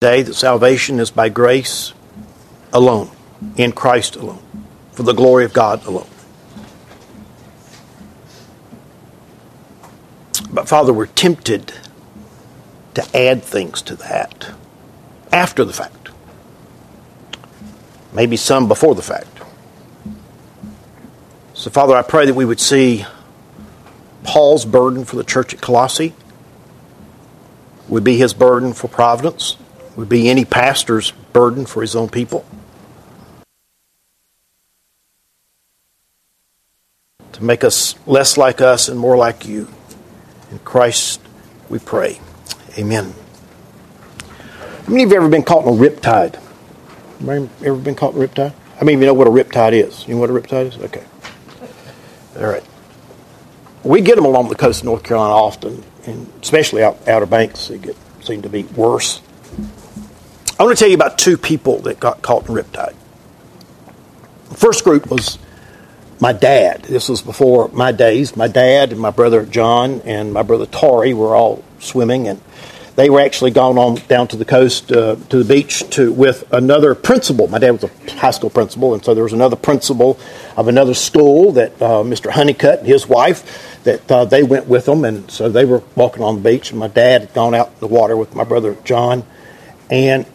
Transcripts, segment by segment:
Day that salvation is by grace alone, in Christ alone, for the glory of God alone. But Father, we're tempted to add things to that after the fact. Maybe some before the fact. So, Father, I pray that we would see Paul's burden for the church at Colossae would be his burden for Providence, would be any pastor's burden for his own people. To make us less like us and more like you. In Christ we pray. Amen. How many of you ever been caught in a riptide? Ever been caught in a riptide? Many of you know what a riptide is? You know what a riptide is? Okay. All right. We get them along the coast of North Carolina often, and especially out Outer Banks, they get seem to be worse. I want to tell you about two people that got caught in riptide. The first group was my dad. This was before my days. My dad and my brother John and my brother Tori were all swimming, and they were actually gone on down to the coast uh, to the beach to with another principal. My dad was a high school principal, and so there was another principal of another school that uh, Mr. Honeycutt and his wife that uh, they went with them, and so they were walking on the beach, and my dad had gone out in the water with my brother John, and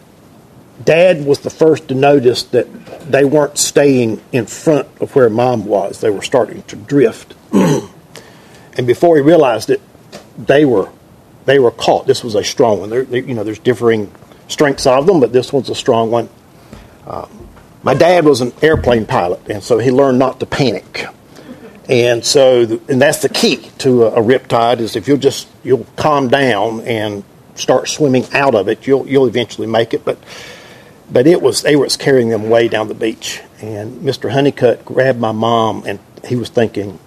Dad was the first to notice that they weren't staying in front of where Mom was; they were starting to drift, and before he realized it, they were they were caught. This was a strong one. They're, you know, there's differing strengths of them, but this one's a strong one. Uh, my dad was an airplane pilot, and so he learned not to panic. And so, the, and that's the key to a, a riptide is if you'll just you'll calm down and start swimming out of it, you'll you'll eventually make it. But but it was they was carrying them way down the beach, and Mr. Honeycutt grabbed my mom, and he was thinking,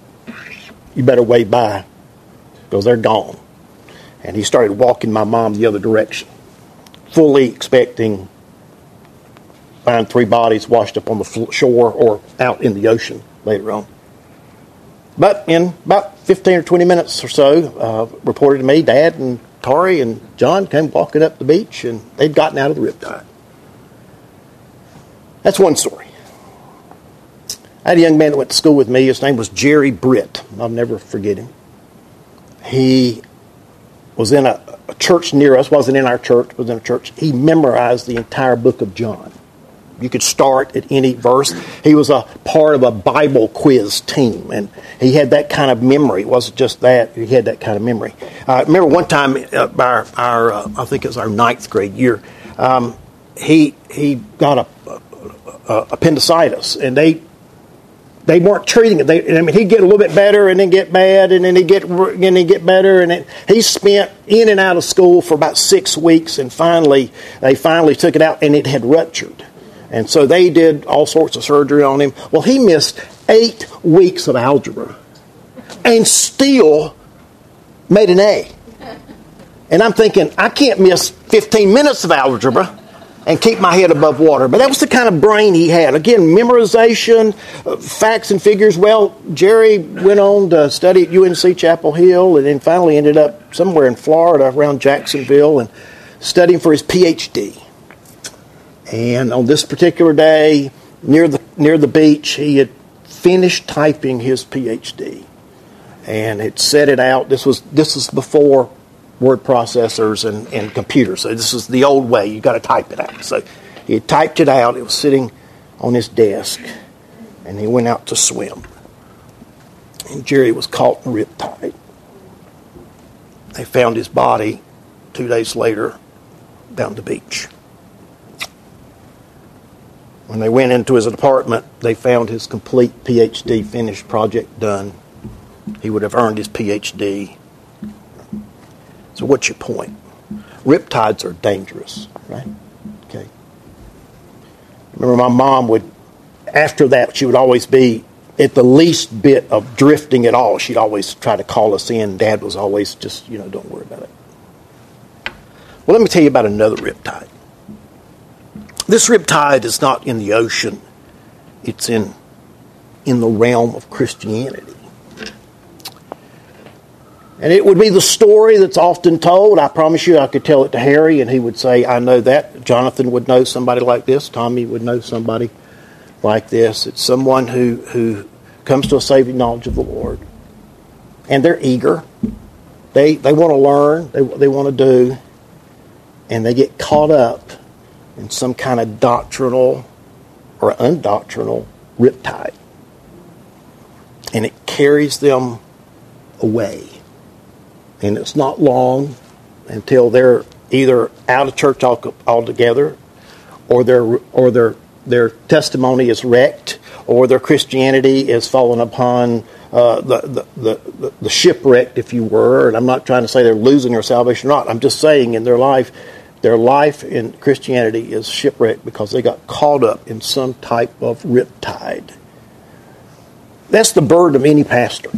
"You better wait by, because they're gone." and he started walking my mom the other direction, fully expecting find three bodies washed up on the shore or out in the ocean later on. But in about 15 or 20 minutes or so, uh, reported to me, Dad and Tori and John came walking up the beach and they'd gotten out of the riptide. That's one story. I had a young man that went to school with me. His name was Jerry Britt. I'll never forget him. He was in a, a, church near us, wasn't in our church, was in a church. He memorized the entire book of John. You could start at any verse. He was a part of a Bible quiz team, and he had that kind of memory. It wasn't just that; he had that kind of memory. I uh, remember one time, uh, our, our uh, I think it was our ninth grade year, um, he he got a, a, a appendicitis, and they they weren't treating it. They, I mean, he'd get a little bit better and then get bad, and then he'd get and he'd get better, and it, he spent in and out of school for about six weeks, and finally they finally took it out, and it had ruptured, and so they did all sorts of surgery on him. Well, he missed eight weeks of algebra, and still made an A. And I'm thinking, I can't miss 15 minutes of algebra and keep my head above water. But that was the kind of brain he had. Again, memorization, uh, facts and figures. Well, Jerry went on to study at UNC Chapel Hill and then finally ended up somewhere in Florida around Jacksonville and studying for his PhD. And on this particular day, near the near the beach, he had finished typing his PhD and had set it out. This was this was before word processors and, and computers. So this is the old way. You got to type it out. So he typed it out. It was sitting on his desk, and he went out to swim. And Jerry was caught in riptide. They found his body two days later down the beach. When they went into his apartment, they found his complete PhD finished project done. He would have earned his PhD so, what's your point? Riptides are dangerous, right? Okay. Remember, my mom would, after that, she would always be at the least bit of drifting at all. She'd always try to call us in. Dad was always just, you know, don't worry about it. Well, let me tell you about another riptide. This riptide is not in the ocean, it's in, in the realm of Christianity. And it would be the story that's often told. I promise you, I could tell it to Harry, and he would say, I know that. Jonathan would know somebody like this. Tommy would know somebody like this. It's someone who, who comes to a saving knowledge of the Lord. And they're eager. They, they want to learn, they, they want to do, and they get caught up in some kind of doctrinal or undoctrinal riptide. And it carries them away. And it's not long until they're either out of church altogether or their, or their, their testimony is wrecked or their Christianity is fallen upon uh, the, the, the, the shipwreck, if you were. And I'm not trying to say they're losing their salvation or not. I'm just saying in their life, their life in Christianity is shipwrecked because they got caught up in some type of riptide. That's the burden of any pastor.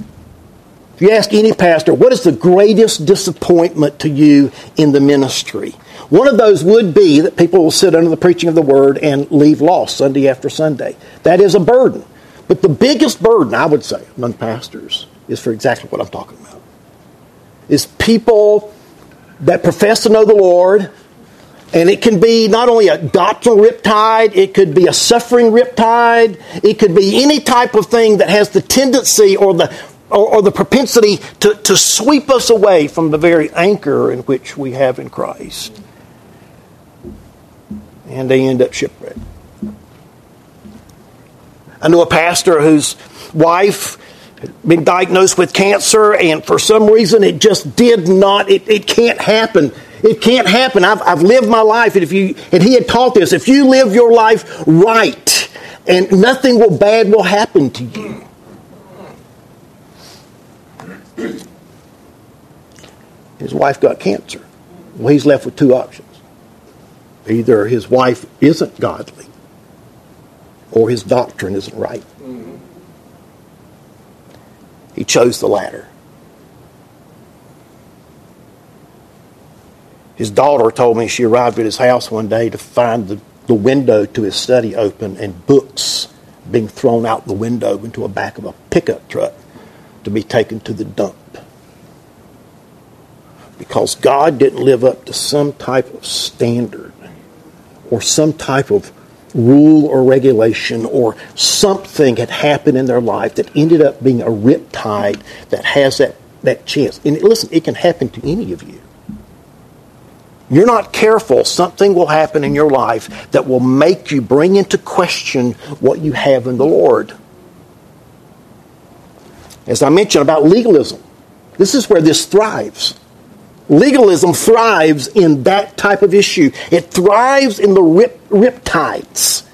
If you ask any pastor, what is the greatest disappointment to you in the ministry? One of those would be that people will sit under the preaching of the word and leave lost Sunday after Sunday. That is a burden. But the biggest burden, I would say, among pastors is for exactly what I'm talking about. Is people that profess to know the Lord, and it can be not only a doctrinal riptide, it could be a suffering riptide, it could be any type of thing that has the tendency or the or, or, the propensity to, to sweep us away from the very anchor in which we have in Christ. And they end up shipwrecked. I know a pastor whose wife had been diagnosed with cancer, and for some reason it just did not, it, it can't happen. It can't happen. I've, I've lived my life, and if you and he had taught this, if you live your life right, and nothing will bad will happen to you. His wife got cancer. Well, he's left with two options. Either his wife isn't godly, or his doctrine isn't right. Mm-hmm. He chose the latter. His daughter told me she arrived at his house one day to find the, the window to his study open and books being thrown out the window into the back of a pickup truck to be taken to the dump. Because God didn't live up to some type of standard or some type of rule or regulation or something had happened in their life that ended up being a riptide that has that, that chance. And listen, it can happen to any of you. You're not careful, something will happen in your life that will make you bring into question what you have in the Lord. As I mentioned about legalism, this is where this thrives. Legalism thrives in that type of issue. It thrives in the rip, riptides.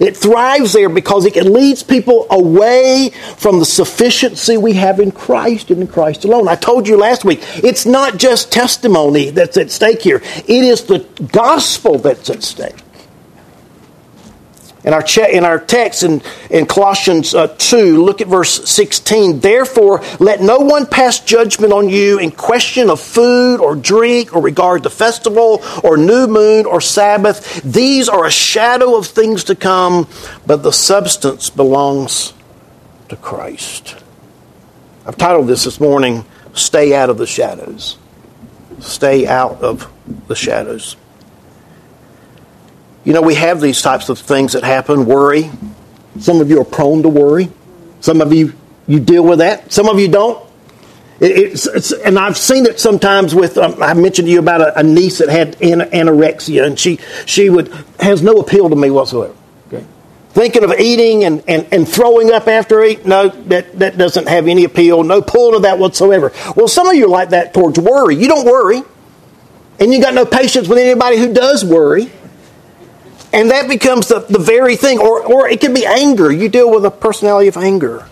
It thrives there because it leads people away from the sufficiency we have in Christ and in Christ alone. I told you last week, it's not just testimony that's at stake here. It is the gospel that's at stake. In our, che- in our text in, in Colossians uh, 2, look at verse 16. Therefore, let no one pass judgment on you in question of food or drink or regard to festival or new moon or Sabbath. These are a shadow of things to come, but the substance belongs to Christ. I've titled this this morning, Stay Out of the Shadows. Stay out of the shadows. You know, we have these types of things that happen worry. Some of you are prone to worry. Some of you, you deal with that. Some of you don't. It, it's, it's, and I've seen it sometimes with, um, I mentioned to you about a, a niece that had an, anorexia, and she, she would, has no appeal to me whatsoever. Okay? Thinking of eating and, and, and throwing up after eat, no, that, that doesn't have any appeal. No pull to that whatsoever. Well, some of you are like that towards worry. You don't worry. And you got no patience with anybody who does worry. And that becomes the, the very thing. Or, or it can be anger. You deal with a personality of anger.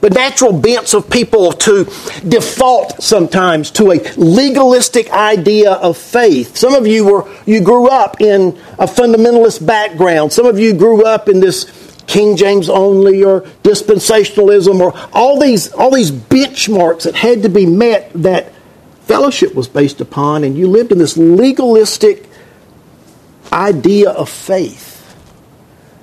The natural bents of people to default sometimes to a legalistic idea of faith. Some of you were you grew up in a fundamentalist background. Some of you grew up in this King James only or dispensationalism or all these all these benchmarks that had to be met that fellowship was based upon and you lived in this legalistic idea of faith.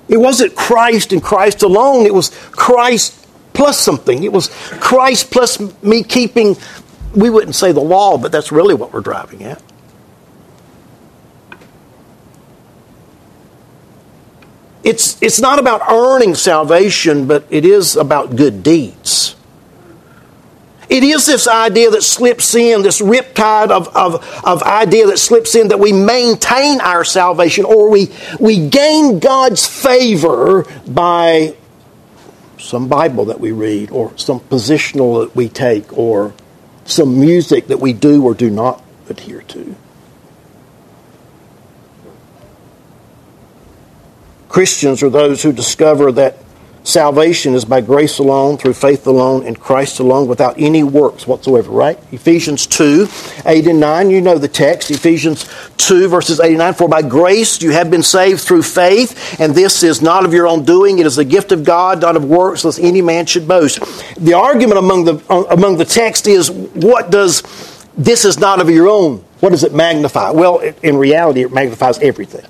It wasn't Christ and Christ alone, it was Christ plus something. It was Christ plus me keeping we wouldn't say the law, but that's really what we're driving at. It's, it's not about earning salvation, but it is about good deeds. It is this idea that slips in, this riptide of, of, of idea that slips in that we maintain our salvation or we, we gain God's favor by some Bible that we read or some positional that we take or some music that we do or do not adhere to. Christians are those who discover that salvation is by grace alone, through faith alone, in Christ alone, without any works whatsoever, right? Ephesians 2, 8 and 9, you know the text. Ephesians 2, verses 8 and 9. For by grace you have been saved through faith, and this is not of your own doing. It is the gift of God, not of works, lest any man should boast. The argument among the, among the text is what does this is not of your own? What does it magnify? Well, in reality, it magnifies everything.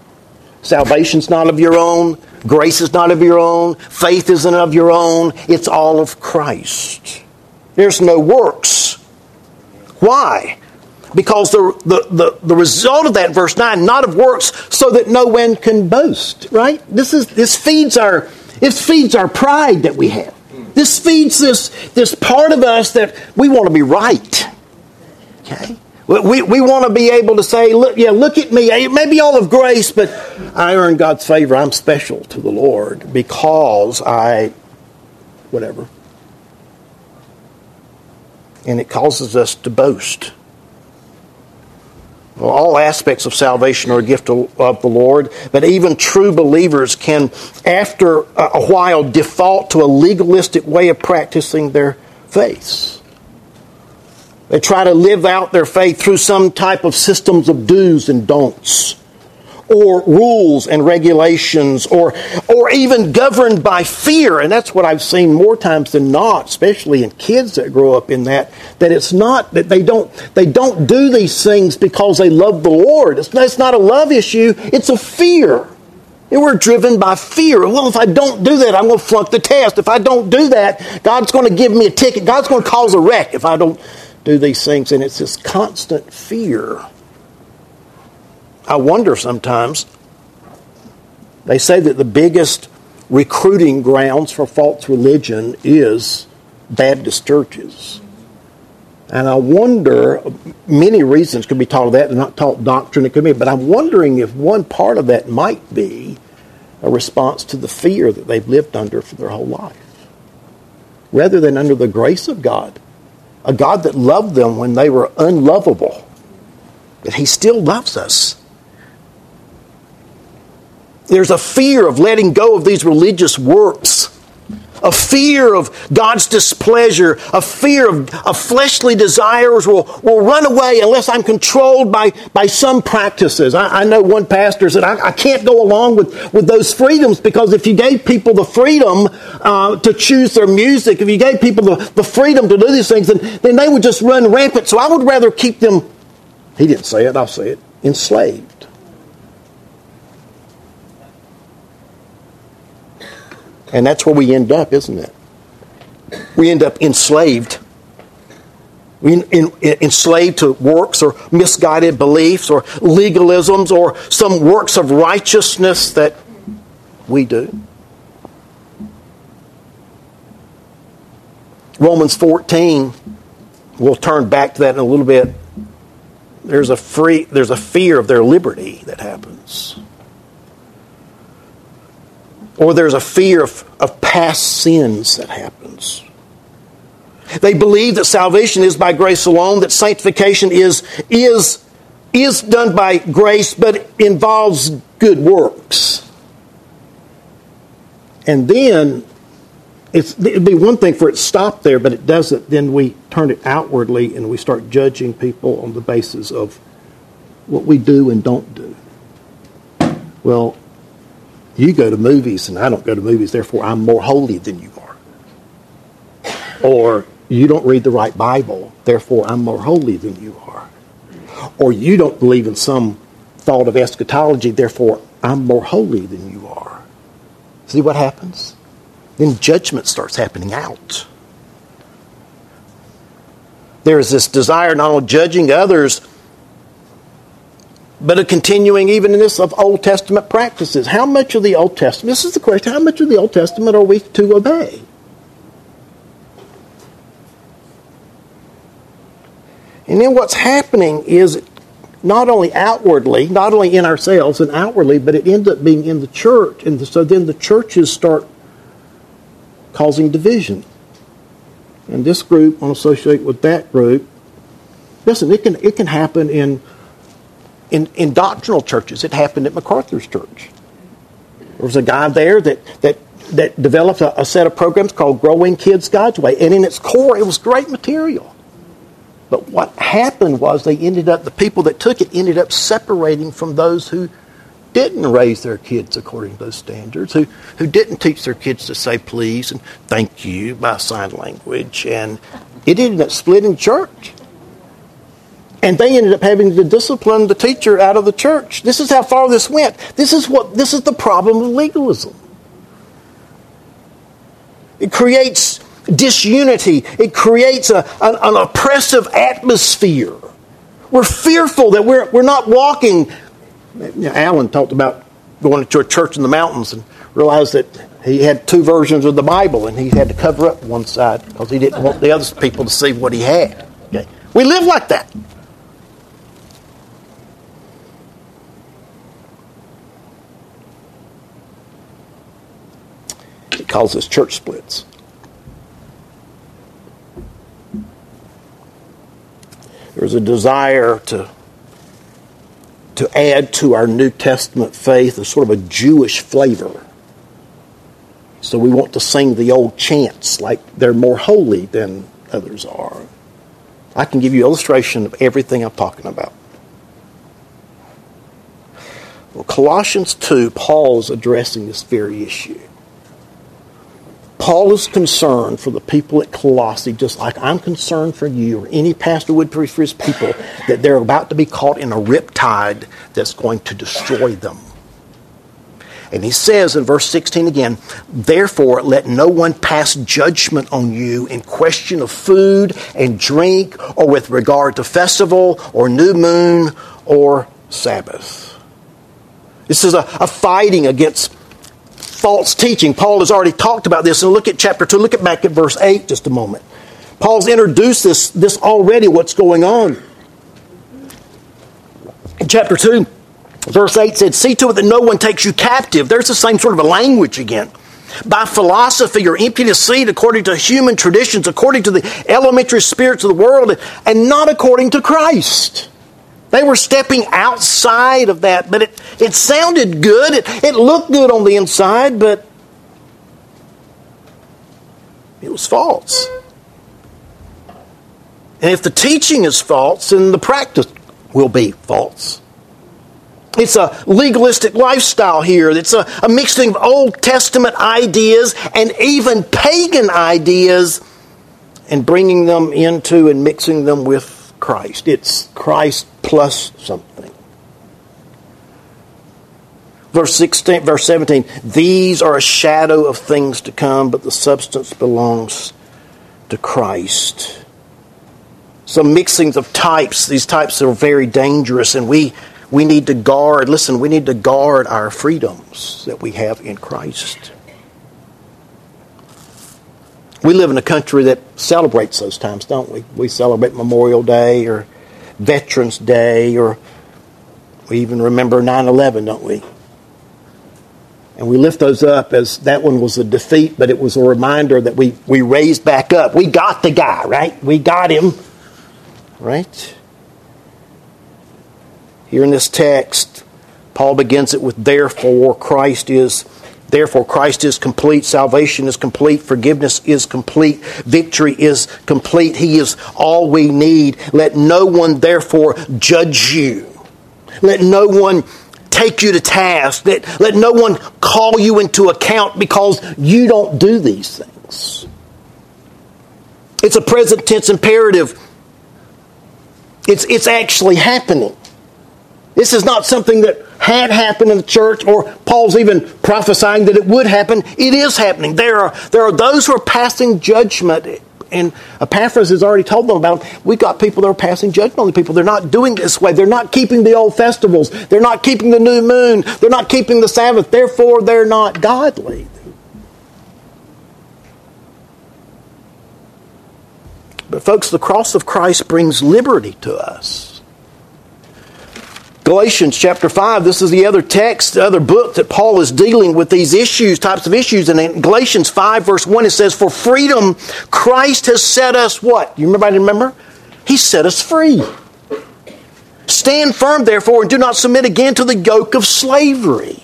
Salvation's not of your own. Grace is not of your own. Faith isn't of your own. It's all of Christ. There's no works. Why? Because the, the, the, the, result of that, verse 9, not of works, so that no one can boast, right? This is this feeds our this feeds our pride that we have. This feeds this, this part of us that we want to be right. Okay? We, we want to be able to say, look, yeah, look at me. Maybe all of grace, but I earn God's favor. I'm special to the Lord because I, whatever. And it causes us to boast. Well, all aspects of salvation are a gift of the Lord, but even true believers can, after a while, default to a legalistic way of practicing their faiths. They try to live out their faith through some type of systems of do's and don'ts, or rules and regulations, or, or even governed by fear. And that's what I've seen more times than not, especially in kids that grow up in that, that it's not that they don't, they don't do these things because they love the Lord. It's, it's not a love issue, it's a fear. And we're driven by fear. Well, if I don't do that, I'm going to flunk the test. If I don't do that, God's going to give me a ticket. God's going to cause a wreck if I don't do these things, and it's this constant fear. I wonder sometimes, they say that the biggest recruiting grounds for false religion is Baptist churches. And I wonder, many reasons could be taught of that, and not taught doctrine, it could be, but I'm wondering if one part of that might be a response to the fear that they've lived under for their whole life, rather than under the grace of God a God that loved them when they were unlovable, but He still loves us. There's a fear of letting go of these religious works a fear of God's displeasure, a fear of, of fleshly desires will, will run away unless I'm controlled by, by some practices. I, I know one pastor said, I, I, can't go along with, with those freedoms because if you gave people the freedom uh, to choose their music, if you gave people the, the freedom to do these things, then, then they would just run rampant. So I would rather keep them, he didn't say it, I'll say it, enslaved. And that's where we end up, isn't it? We end up enslaved. We in, in, enslaved to works or misguided beliefs or legalisms or some works of righteousness that we do. Romans 14, we'll turn back to that in a little bit. There's a free there's a fear of their liberty that happens or there's a fear of, of past sins that happens. They believe that salvation is by grace alone, that sanctification is, is, is done by grace, but involves good works. And then it'd be one thing for it to stop there, but it doesn't. Then we turn it outwardly and we start judging people on the basis of what we do and don't do. Well, you go to movies and I don't go to movies, therefore I'm more holy than you are. Or you don't read the right Bible, therefore I'm more holy than you are. Or you don't believe in some thought of eschatology, therefore I'm more holy than you are. See what happens? Then judgment starts happening out. There's this desire not only judging others, but a continuing even in this of Old Testament practices. How much of the Old Testament, this is the question, how much of the Old Testament are we to obey? And then what's happening is not only outwardly, not only in ourselves and outwardly, but it ends up being in the church. And so then the churches start causing division. And this group will associate with that group. Listen, it can, it can happen in, in, in doctrinal churches. It happened at MacArthur's church. There was a guy there that, that, that developed a, a set of programs called Growing Kids God's Way. And in its core, it was great material. But what happened was they ended up, the people that took it ended up separating from those who didn't raise their kids according to those standards, who, who didn't teach their kids to say please and thank you by sign language. And it ended up splitting church. And they ended up having to discipline the teacher out of the church. This is how far this went. This is what this is the problem of legalism. It creates disunity. It creates a, an, an oppressive atmosphere. We're fearful that we're, we're not walking. You know, Alan talked about going to a church in the mountains and realized that he had two versions of the Bible and he had to cover up one side because he didn't want the other people to see what he had. Okay? We live like that. Causes church splits. There's a desire to, to add to our New Testament faith a sort of a Jewish flavor. So we want to sing the old chants like they're more holy than others are. I can give you illustration of everything I'm talking about. Well, Colossians 2, Paul's addressing this very issue. Paul is concerned for the people at Colossae, just like I'm concerned for you or any pastor would be for his people, that they're about to be caught in a riptide that's going to destroy them. And he says in verse 16 again, Therefore, let no one pass judgment on you in question of food and drink, or with regard to festival, or new moon, or Sabbath. This is a, a fighting against false teaching. Paul has already talked about this. And look at chapter 2. Look at back at verse 8 just a moment. Paul's introduced this, this already, what's going on. In chapter 2, verse 8 said, See to it that no one takes you captive. There's the same sort of a language again. By philosophy or empty deceit, according to human traditions, according to the elementary spirits of the world, and not according to Christ. They were stepping outside of that, but it, it sounded good. It, it looked good on the inside, but it was false. And if the teaching is false, then the practice will be false. It's a legalistic lifestyle here. It's a, a mixing of Old Testament ideas and even pagan ideas and bringing them into and mixing them with Christ. It's Christ plus something. Verse 16, verse 17, these are a shadow of things to come, but the substance belongs to Christ. Some mixings of types. These types are very dangerous, and we, we need to guard, listen, we need to guard our freedoms that we have in Christ. We live in a country that celebrates those times, don't we? We celebrate Memorial Day or Veterans Day, or we even remember 9 11, don't we? And we lift those up as that one was a defeat, but it was a reminder that we, we raised back up. We got the guy, right? We got him, right? Here in this text, Paul begins it with, therefore, Christ is Therefore, Christ is complete, salvation is complete, forgiveness is complete, victory is complete. He is all we need. Let no one, therefore, judge you. Let no one take you to task. Let, let no one call you into account because you don't do these things. It's a present tense imperative. It's, it's actually happening. This is not something that had happened in the church, or Paul's even prophesying that it would happen. It is happening. There are, there are those who are passing judgment and Epaphras has already told them about. We got people that are passing judgment on the people. They're not doing this way. They're not keeping the old festivals. They're not keeping the new moon. They're not keeping the Sabbath. Therefore, they're not godly. But, folks, the cross of Christ brings liberty to us. Galatians chapter 5, this is the other text, the other book that Paul is dealing with these issues, types of issues. And in Galatians 5, verse 1, it says, For freedom, Christ has set us what? You remember? I remember? He set us free. Stand firm, therefore, and do not submit again to the yoke of slavery.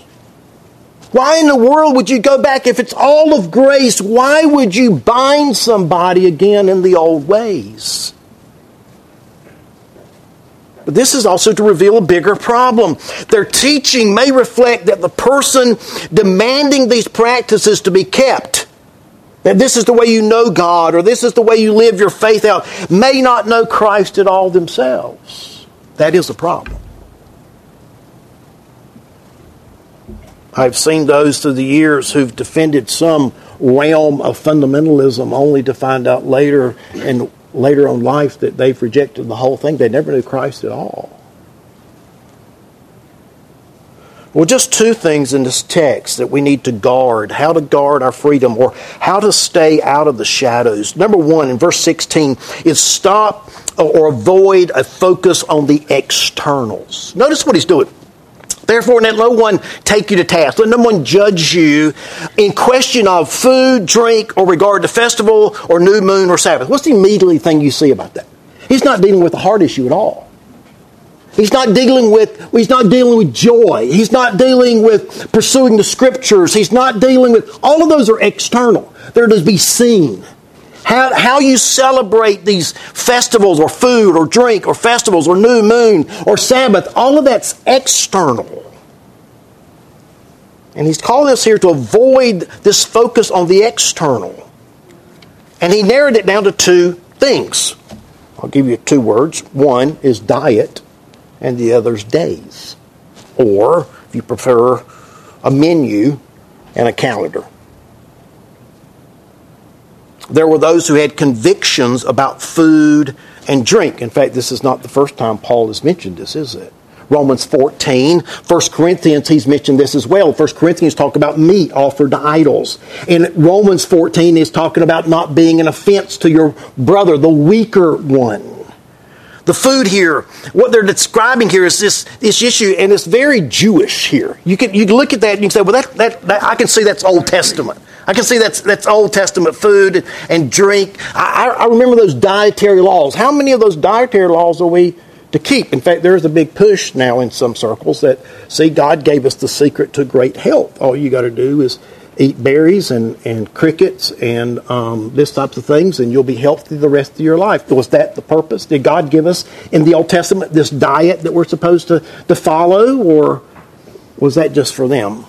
Why in the world would you go back if it's all of grace? Why would you bind somebody again in the old ways? But this is also to reveal a bigger problem. Their teaching may reflect that the person demanding these practices to be kept, that this is the way you know God or this is the way you live your faith out, may not know Christ at all themselves. That is a problem. I've seen those through the years who've defended some realm of fundamentalism only to find out later and later on life that they've rejected the whole thing. They never knew Christ at all. Well, just two things in this text that we need to guard how to guard our freedom or how to stay out of the shadows. Number one, in verse 16, is stop or avoid a focus on the externals. Notice what he's doing. Therefore, let no one take you to task. Let no one judge you in question of food, drink, or regard to festival, or new moon, or Sabbath. What's the immediately thing you see about that? He's not dealing with the heart issue at all. He's not dealing with he's not dealing with joy. He's not dealing with pursuing the scriptures. He's not dealing with all of those are external. They're to be seen. How, how you celebrate these festivals or food or drink or festivals or new moon or Sabbath, all of that's external. And he's calling us here to avoid this focus on the external. And he narrowed it down to two things. I'll give you two words. One is diet, and the other is days. Or, if you prefer, a menu and a calendar. There were those who had convictions about food and drink. In fact, this is not the first time Paul has mentioned this, is it? Romans 14. 1 Corinthians, he's mentioned this as well. 1 Corinthians talk about meat offered to idols. And Romans 14, is talking about not being an offense to your brother, the weaker one. The food here, what they're describing here is this, this issue, and it's very Jewish here. You can, you look at that and you can say, well, that, that, that I can see that's Old Testament. I can see that's, that's Old Testament food and drink. I, I remember those dietary laws. How many of those dietary laws are we to keep? In fact, there's a big push now in some circles that, see, God gave us the secret to great health. All you got to do is eat berries and, and crickets and um, this types of things, and you'll be healthy the rest of your life. Was that the purpose? Did God give us in the Old Testament this diet that we're supposed to, to follow, or was that just for them?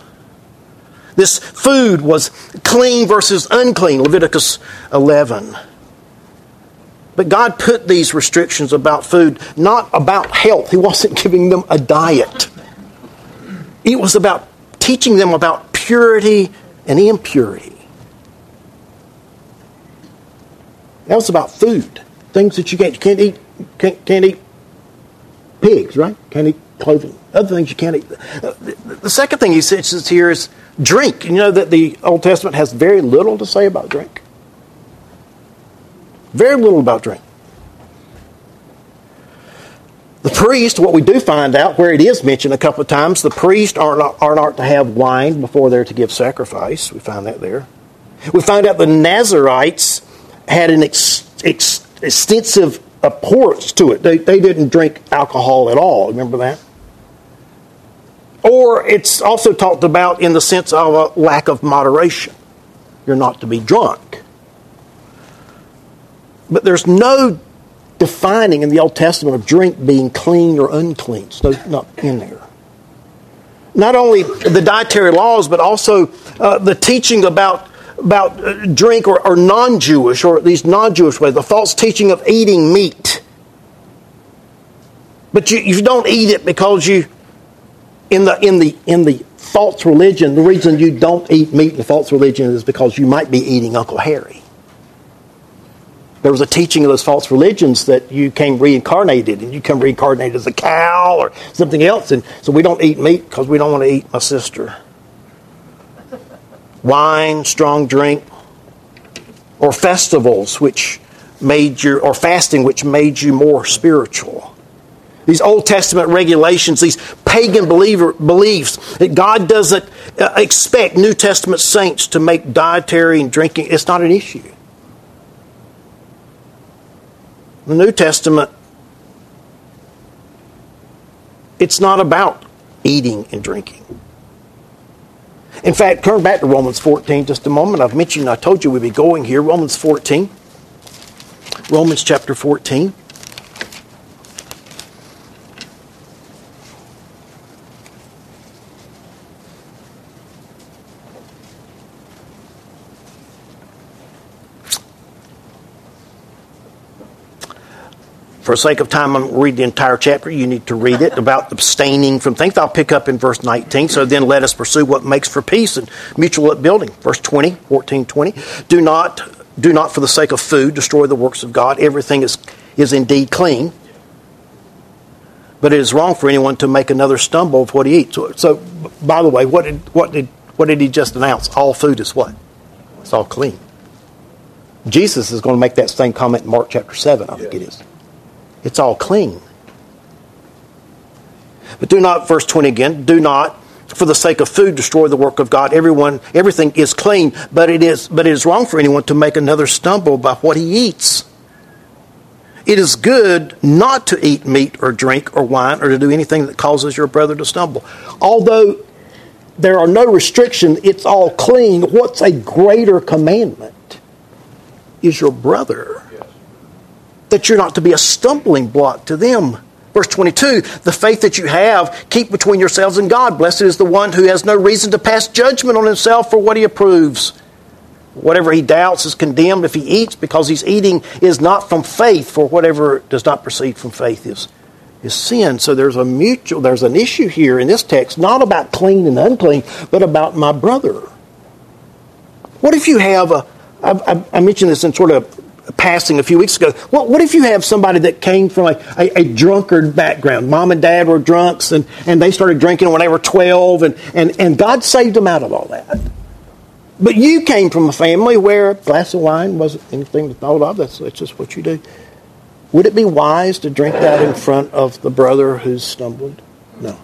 This food was clean versus unclean, Leviticus 11. But God put these restrictions about food not about health. He wasn't giving them a diet. It was about teaching them about purity and impurity. That was about food. Things that you can't, you can't eat. Can't, can't eat pigs, right? Can't eat clothing. Other things you can't eat. Uh, the second thing he says here is drink. You know that the Old Testament has very little to say about drink. Very little about drink. The priest, what we do find out, where it is mentioned a couple of times, the priest are not, are not to have wine before they're to give sacrifice. We find that there. We find out the Nazarites had an ex, ex, extensive abhorrence to it. They, they didn't drink alcohol at all. Remember that? Or it's also talked about in the sense of a lack of moderation. You're not to be drunk. But there's no defining in the Old Testament of drink being clean or unclean. It's no, not in there. Not only the dietary laws, but also uh, the teaching about about uh, drink or, or non-Jewish or at least non-Jewish ways, the false teaching of eating meat. But you, you don't eat it because you in the in the in the false religion, the reason you don't eat meat in the false religion is because you might be eating Uncle Harry. There was a teaching of those false religions that you came reincarnated and you come reincarnated as a cow or something else. And so we don't eat meat because we don't want to eat my sister. Wine, strong drink, or festivals which made you, or fasting which made you more spiritual. These Old Testament regulations, these pagan believer, beliefs that God doesn't uh, expect New Testament saints to make dietary and drinking, it's not an issue. The New Testament, it's not about eating and drinking. In fact, turn back to Romans 14 just a moment. I've mentioned, I told you we'd be going here. Romans 14. Romans chapter 14. For sake of time, I'm going to read the entire chapter. You need to read it about abstaining from things. I'll pick up in verse 19. So then let us pursue what makes for peace and mutual upbuilding. Verse 20, 14, 20. Do not, do not for the sake of food destroy the works of God. Everything is, is indeed clean. But it is wrong for anyone to make another stumble of what he eats. So, so by the way, what did, what, did, what did he just announce? All food is what? It's all clean. Jesus is going to make that same comment in Mark chapter 7, I think it is. It's all clean. But do not, verse 20 again, do not, for the sake of food, destroy the work of God. Everyone, everything is clean, but it is, but it is wrong for anyone to make another stumble by what he eats. It is good not to eat meat or drink or wine or to do anything that causes your brother to stumble. Although there are no restrictions, it's all clean. What's a greater commandment? Is your brother that you're not to be a stumbling block to them. Verse 22 The faith that you have, keep between yourselves and God. Blessed is the one who has no reason to pass judgment on himself for what he approves. Whatever he doubts is condemned if he eats, because he's eating is not from faith, for whatever does not proceed from faith is, is sin. So there's a mutual, there's an issue here in this text, not about clean and unclean, but about my brother. What if you have a, I, I, I mentioned this in sort of passing a few weeks ago. What, what if you have somebody that came from a, a, a, drunkard background? Mom and dad were drunks and, and they started drinking when they were 12 and, and, and God saved them out of all that. But you came from a family where a glass of wine wasn't anything to thought of. That's, that's just what you do. Would it be wise to drink that in front of the brother who's stumbled? No.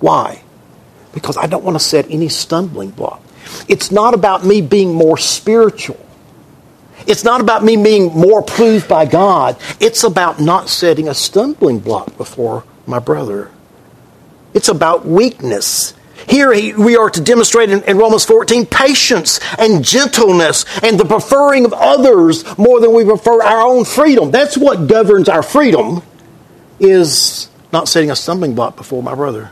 Why? Because I don't want to set any stumbling block. It's not about me being more spiritual. It's not about me being more approved by God. It's about not setting a stumbling block before my brother. It's about weakness. Here we are to demonstrate in, Romans 14 patience and gentleness and the preferring of others more than we prefer our own freedom. That's what governs our freedom is not setting a stumbling block before my brother.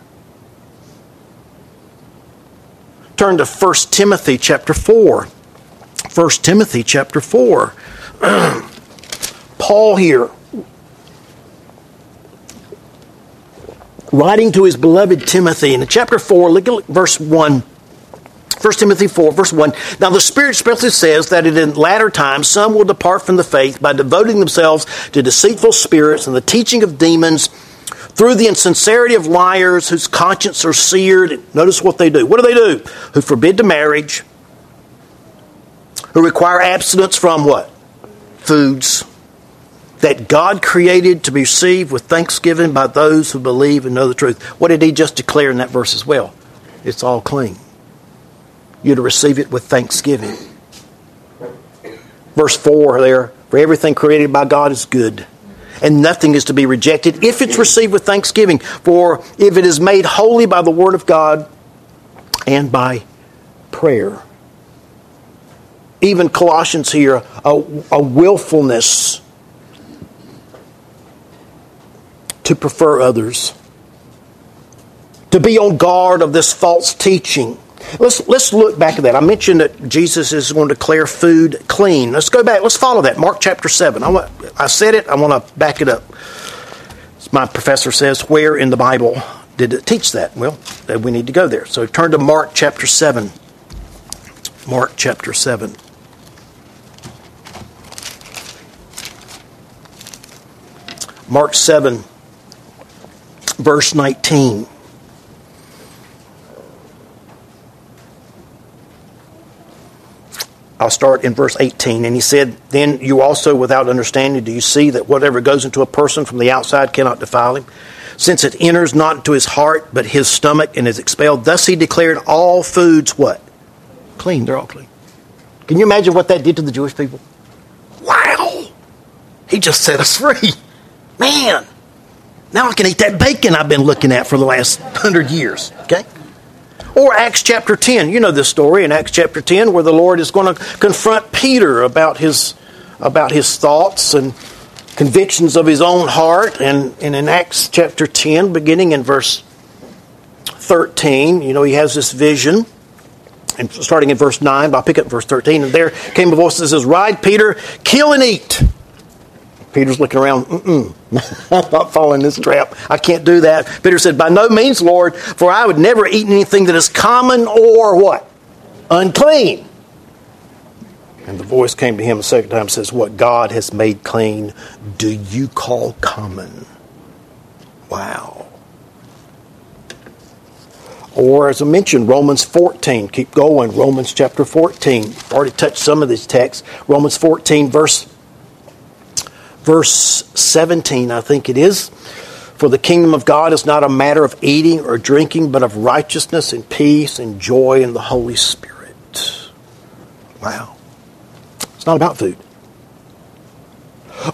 Turn to 1 Timothy chapter 4. 1 Timothy chapter 4. Paul here, writing to his beloved Timothy, in chapter 4, look at verse 1. 1 Timothy 4, verse 1. Now the Spirit especially says that in latter times some will depart from the faith by devoting themselves to deceitful spirits and the teaching of demons through the insincerity of liars whose conscience are seared. Notice what they do. What do they do? Who forbid the marriage who require abstinence from what? Foods that God created to be received with thanksgiving by those who believe and know the truth. What did he just declare in that verse as well? It's all clean. You're to receive it with thanksgiving. Verse 4 there, for everything created by God is good, and nothing is to be rejected if it's received with thanksgiving. For if it is made holy by the word of God and by prayer even Colossians here, a, a willfulness to prefer others, to be on guard of this false teaching. Let's, let's look back at that. I mentioned that Jesus is going to declare food clean. Let's go back. Let's follow that. Mark chapter 7. I, want, I said it. I want to back it up. As my professor says, where in the Bible did it teach that? Well, we need to go there. So turn to Mark chapter 7. Mark chapter 7. Mark 7, verse 19. I'll start in verse 18. And he said, Then you also, without understanding, do you see that whatever goes into a person from the outside cannot defile him? Since it enters not into his heart, but his stomach, and is expelled. Thus he declared all foods what? Clean. They're all clean. Can you imagine what that did to the Jewish people? Wow! He just set us free. Man! Now I can eat that bacon I've been looking at for the last hundred years. Okay? Or Acts chapter 10. You know this story in Acts chapter 10 where the Lord is going to confront Peter about his, about his thoughts and convictions of his own heart. And, and in Acts chapter 10, beginning in verse 13, you know, he has this vision. And starting in verse 9, but I'll pick up verse 13. And there came a voice that says, Ride, Peter, kill and eat. Peter's looking around, mm-mm, I'm not falling this trap. I can't do that. Peter said, By no means, Lord, for I would never eat anything that is common or what? Unclean. And the voice came to him a second time and says, What God has made clean, do you call common? Wow. Or, as I mentioned, Romans 14. Keep going. Romans chapter 14. Already touched some of these texts. Romans 14, verse verse 17, I think it is. For the kingdom of God is not a matter of eating or drinking, but of righteousness and peace and joy in the Holy Spirit. Wow. It's not about food.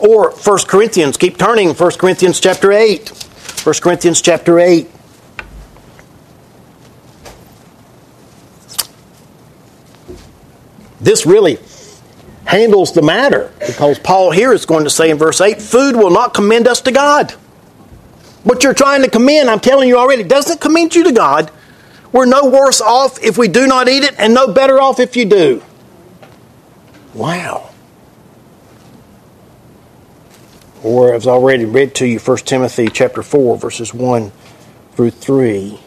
Or 1 Corinthians, keep turning, 1 Corinthians chapter 8. 1 Corinthians chapter 8. This really handles the matter. Because Paul here is going to say in verse 8 food will not commend us to God. What you're trying to commend, I'm telling you already, doesn't commend you to God. We're no worse off if we do not eat it, and no better off if you do. Wow. Or as I already read to you, 1 Timothy chapter 4, verses 1 through 3.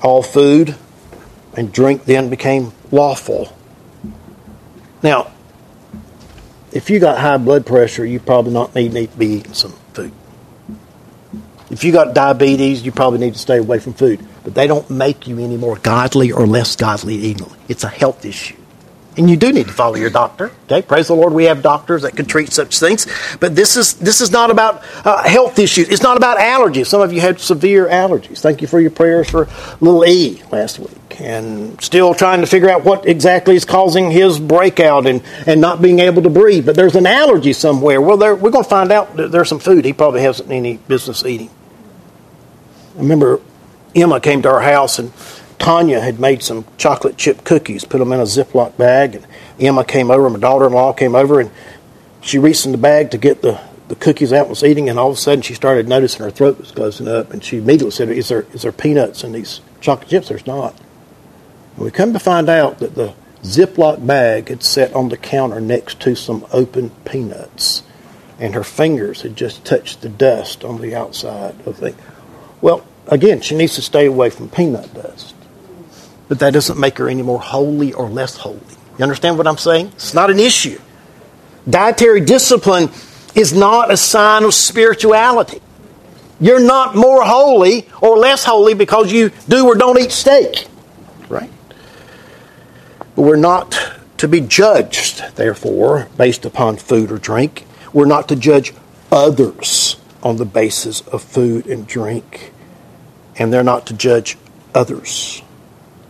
All food and drink then became lawful now, if you got high blood pressure, you probably not need, need to be eating some food. If you got diabetes, you probably need to stay away from food. But they don't make you any more godly or less godly eating. It's a health issue. And you do need to follow your doctor. Okay, praise the Lord. We have doctors that can treat such things. But this is this is not about uh, health issues. It's not about allergies. Some of you had severe allergies. Thank you for your prayers for little E last week, and still trying to figure out what exactly is causing his breakout and and not being able to breathe. But there's an allergy somewhere. Well, there, we're going to find out. There's some food he probably hasn't any business eating. I remember Emma came to our house and Tanya had made some chocolate chip cookies, put them in a Ziploc bag, and Emma came over, my daughter in law came over, and she reached in the bag to get the, the cookies out and was eating, and all of a sudden she started noticing her throat was closing up, and she immediately said, Is there, is there peanuts in these chocolate chips? There's not. And we come to find out that the Ziploc bag had sat on the counter next to some open peanuts, and her fingers had just touched the dust on the outside of the. Well, again, she needs to stay away from peanut dust but that doesn't make her any more holy or less holy. You understand what I'm saying? It's not an issue. Dietary discipline is not a sign of spirituality. You're not more holy or less holy because you do or don't eat steak. Right? But we're not to be judged, therefore, based upon food or drink. We're not to judge others on the basis of food and drink. And they're not to judge others.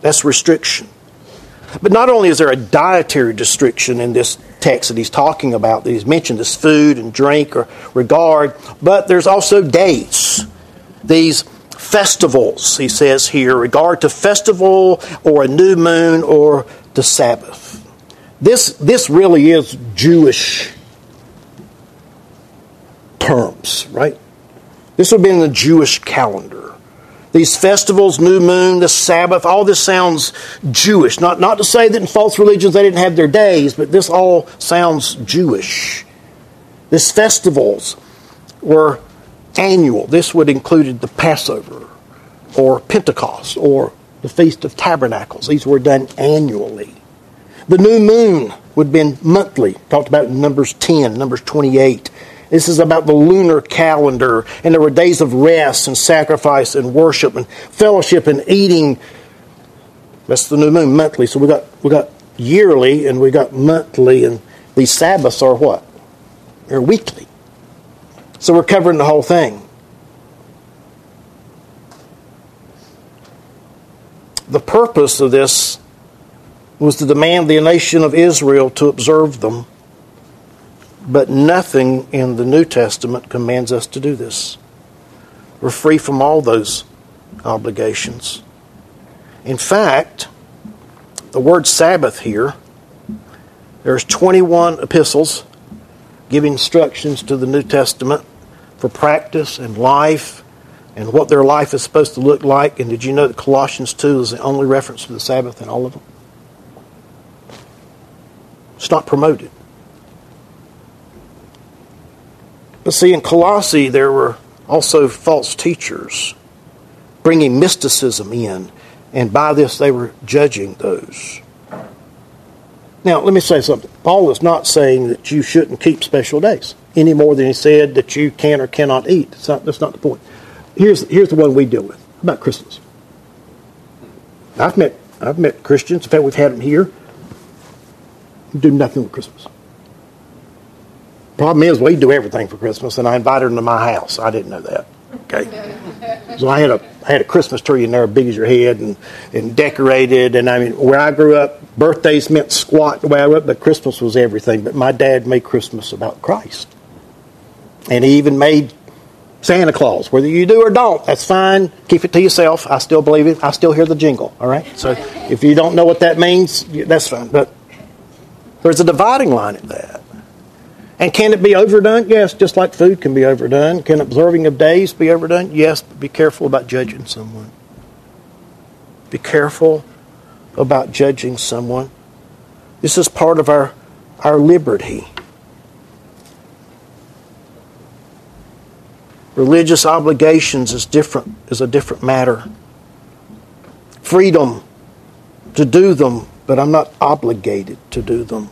That's restriction. But not only is there a dietary restriction in this text that he's talking about, that he's mentioned this food and drink or regard, but there's also dates. These festivals, he says here, regard to festival or a new moon or the Sabbath. This, this really is Jewish terms, right? This would be in the Jewish calendar these festivals, new moon, the Sabbath, all this sounds Jewish. Not, not to say that in false religions they didn't have their days, but this all sounds Jewish. These festivals were annual. This would include the Passover or Pentecost or the Feast of Tabernacles. These were done annually. The new moon would have been monthly. Talked about in Numbers 10, Numbers 28. This is about the lunar calendar, and there were days of rest and sacrifice and worship and fellowship and eating. That's the new moon, monthly. So we got we got yearly and we got monthly, and these Sabbaths are what? They're weekly. So we're covering the whole thing. The purpose of this was to demand the nation of Israel to observe them, but nothing in the New Testament commands us to do this. We're free from all those obligations. In fact, the word Sabbath here, there's 21 epistles giving instructions to the New Testament for practice and life and what their life is supposed to look like. And did you know that Colossians 2 is the only reference to the Sabbath in all of them? It's not promoted. But see, in Colossae, there were also false teachers bringing mysticism in, and by this they were judging those. Now, let me say something. Paul is not saying that you shouldn't keep special days any more than he said that you can or cannot eat. That's not, that's not the point. Here's, here's the one we deal with. How about Christmas? I've met, I've met Christians. In fact, we've had them here. Do nothing with Christmas. Problem is, we do everything for Christmas, and I invited them to my house. I didn't know that. Okay, so I had a I had a Christmas tree in there, big as your head, and and decorated. And I mean, where I grew up, birthdays meant squat the way I grew up, but Christmas was everything. But my dad made Christmas about Christ, and he even made Santa Claus. Whether you do or don't, that's fine. Keep it to yourself. I still believe it. I still hear the jingle. All right. So if you don't know what that means, that's fine. But there's a dividing line at that. And can it be overdone? Yes, just like food can be overdone. Can observing of days be overdone? Yes, but be careful about judging someone. Be careful about judging someone. This is part of our, our liberty. Religious obligations is different is a different matter. Freedom to do them, but I'm not obligated to do them.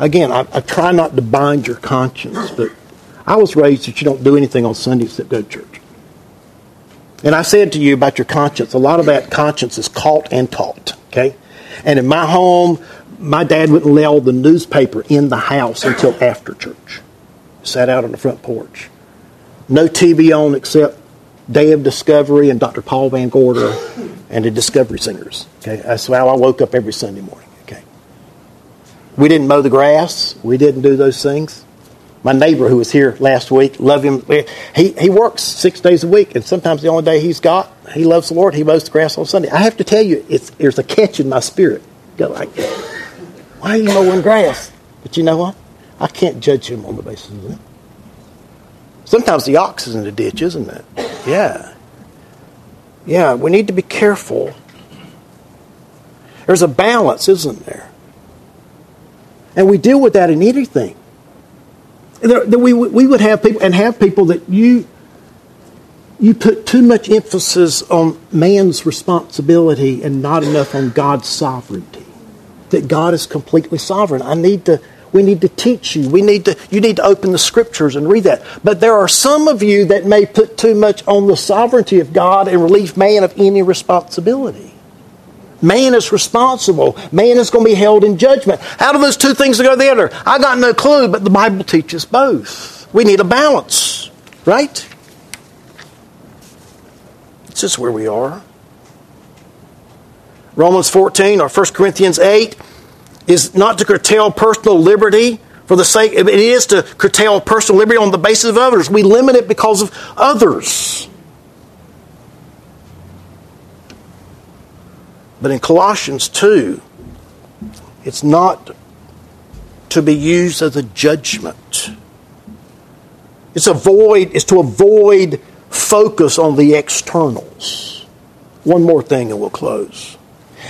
Again, I, I try not to bind your conscience, but I was raised that you don't do anything on Sundays except go to church. And I said to you about your conscience, a lot of that conscience is caught and taught. Okay? And in my home, my dad wouldn't allow the newspaper in the house until after church. Sat out on the front porch. No TV on except Day of Discovery and Dr. Paul Van Gorder and the Discovery Singers. Okay? That's how I woke up every Sunday morning. We didn't mow the grass. We didn't do those things. My neighbor who was here last week, love him. He, he works six days a week, and sometimes the only day he's got, he loves the Lord. He mows the grass on Sunday. I have to tell you, it's, there's a catch in my spirit. Go like, why are you mowing grass? But you know what? I can't judge him on the basis of that. Sometimes the ox is in the ditch, isn't it? Yeah. Yeah, we need to be careful. There's a balance, isn't there? And we deal with that in anything. We, we would have people, and have people that you, you put too much emphasis on man's responsibility and not enough on God's sovereignty. That God is completely sovereign. I need to, we need to teach you. We need to, you need to open the scriptures and read that. But there are some of you that may put too much on the sovereignty of God and relieve man of any responsibility. Man is responsible. Man is going to be held in judgment. How do those two things go together? I got no clue, but the Bible teaches both. We need a balance, right? It's just where we are. Romans 14 or 1 Corinthians 8 is not to curtail personal liberty for the sake, it is to curtail personal liberty on the basis of others. We limit it because of others. But in Colossians 2, it's not to be used as a judgment. It's avoid it's to avoid focus on the externals. One more thing and we'll close.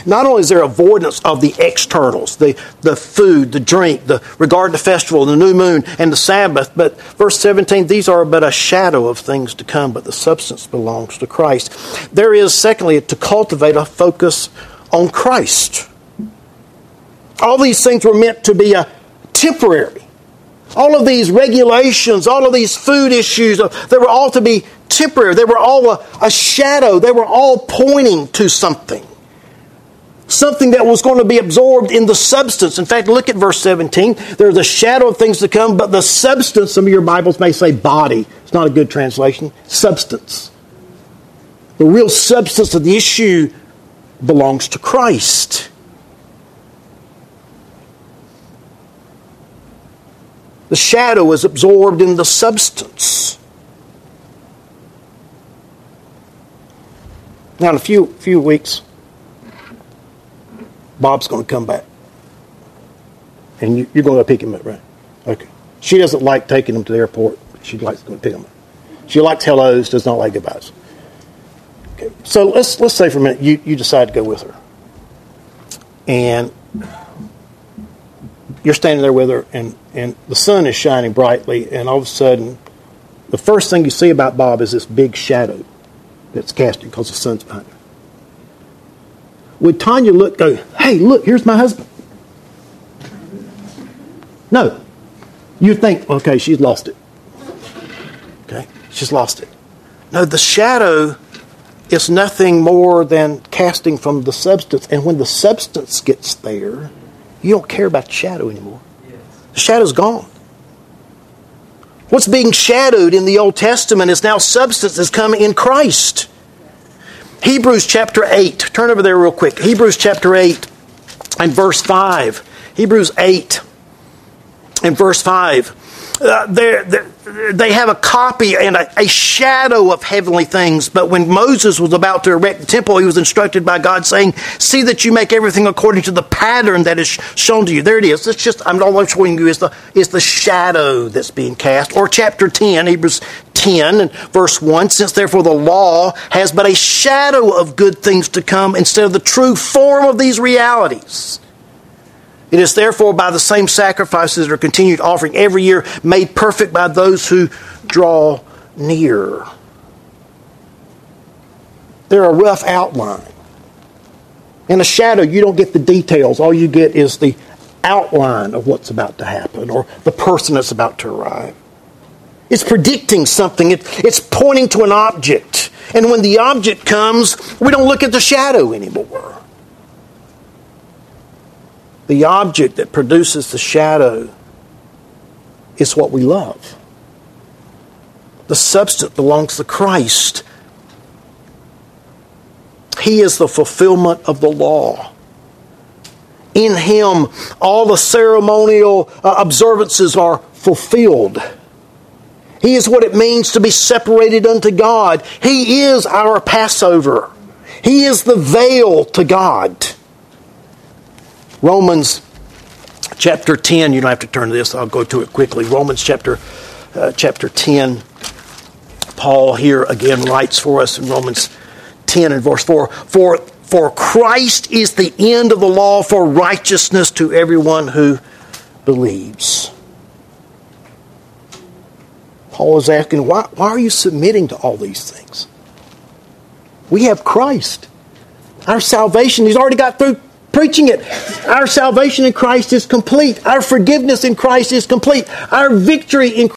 Not only is there avoidance of the externals, the, the food, the drink, the regard to festival, the new moon, and the Sabbath, but verse 17, these are but a shadow of things to come, but the substance belongs to Christ. There is, secondly, to cultivate a focus on Christ. All these things were meant to be a temporary. All of these regulations, all of these food issues, uh, they were all to be temporary. They were all a, a shadow. They were all pointing to something. Something that was going to be absorbed in the substance. In fact, look at verse 17. There's a shadow of things to come, but the substance, some of your Bibles may say body. It's not a good translation. Substance. The real substance of the issue belongs to Christ. The shadow is absorbed in the substance. Now, in a few, few weeks, Bob's going to come back. And you, are going to pick him up, right? Okay. She doesn't like taking him to the airport. She likes going to pick him up. She likes hellos, does not like goodbyes. Okay. So let's, let's say for a minute you, you decide to go with her. And you're standing there with her, and, and the sun is shining brightly, and all of a sudden, the first thing you see about Bob is this big shadow that's casting because the sun's behind him. Would Tanya look, go, hey, look, here's my husband? No. You think, okay, she's lost it. Okay, she's lost it. No, the shadow is nothing more than casting from the substance. And when the substance gets there, you don't care about the shadow anymore. The shadow's gone. What's being shadowed in the Old Testament is now substance that's come in Christ. Hebrews chapter 8. Turn over there real quick. Hebrews chapter 8 and verse 5. Hebrews 8 and verse 5. Uh, they have a copy and a, a, shadow of heavenly things. But when Moses was about to erect the temple, he was instructed by God, saying, "See that you make everything according to the pattern that is shown to you." There it is. It's just I'm all I'm showing you is the is the shadow that's being cast. Or chapter ten, Hebrews ten and verse one. Since therefore the law has but a shadow of good things to come instead of the true form of these realities. It is therefore by the same sacrifices that are continued offering every year made perfect by those who draw near. They're a rough outline. In a shadow, you don't get the details. All you get is the outline of what's about to happen or the person that's about to arrive. It's predicting something, it's pointing to an object. And when the object comes, we don't look at the shadow anymore the object that produces the shadow is what we love. The substance belongs to Christ. He is the fulfillment of the law. In Him, all the ceremonial uh, observances are fulfilled. He is what it means to be separated unto God. He is our Passover. He is the veil to God. Romans chapter 10, you don't have to turn to this, I'll go to it quickly. Romans chapter, uh, chapter 10, Paul here again writes for us in Romans 10 and verse 4 For, for Christ is the end of the law for righteousness to everyone who believes. Paul is asking, why, why are you submitting to all these things? We have Christ. Our salvation, He's already got through preaching it. Our salvation in Christ is complete. Our forgiveness in Christ is complete. Our victory in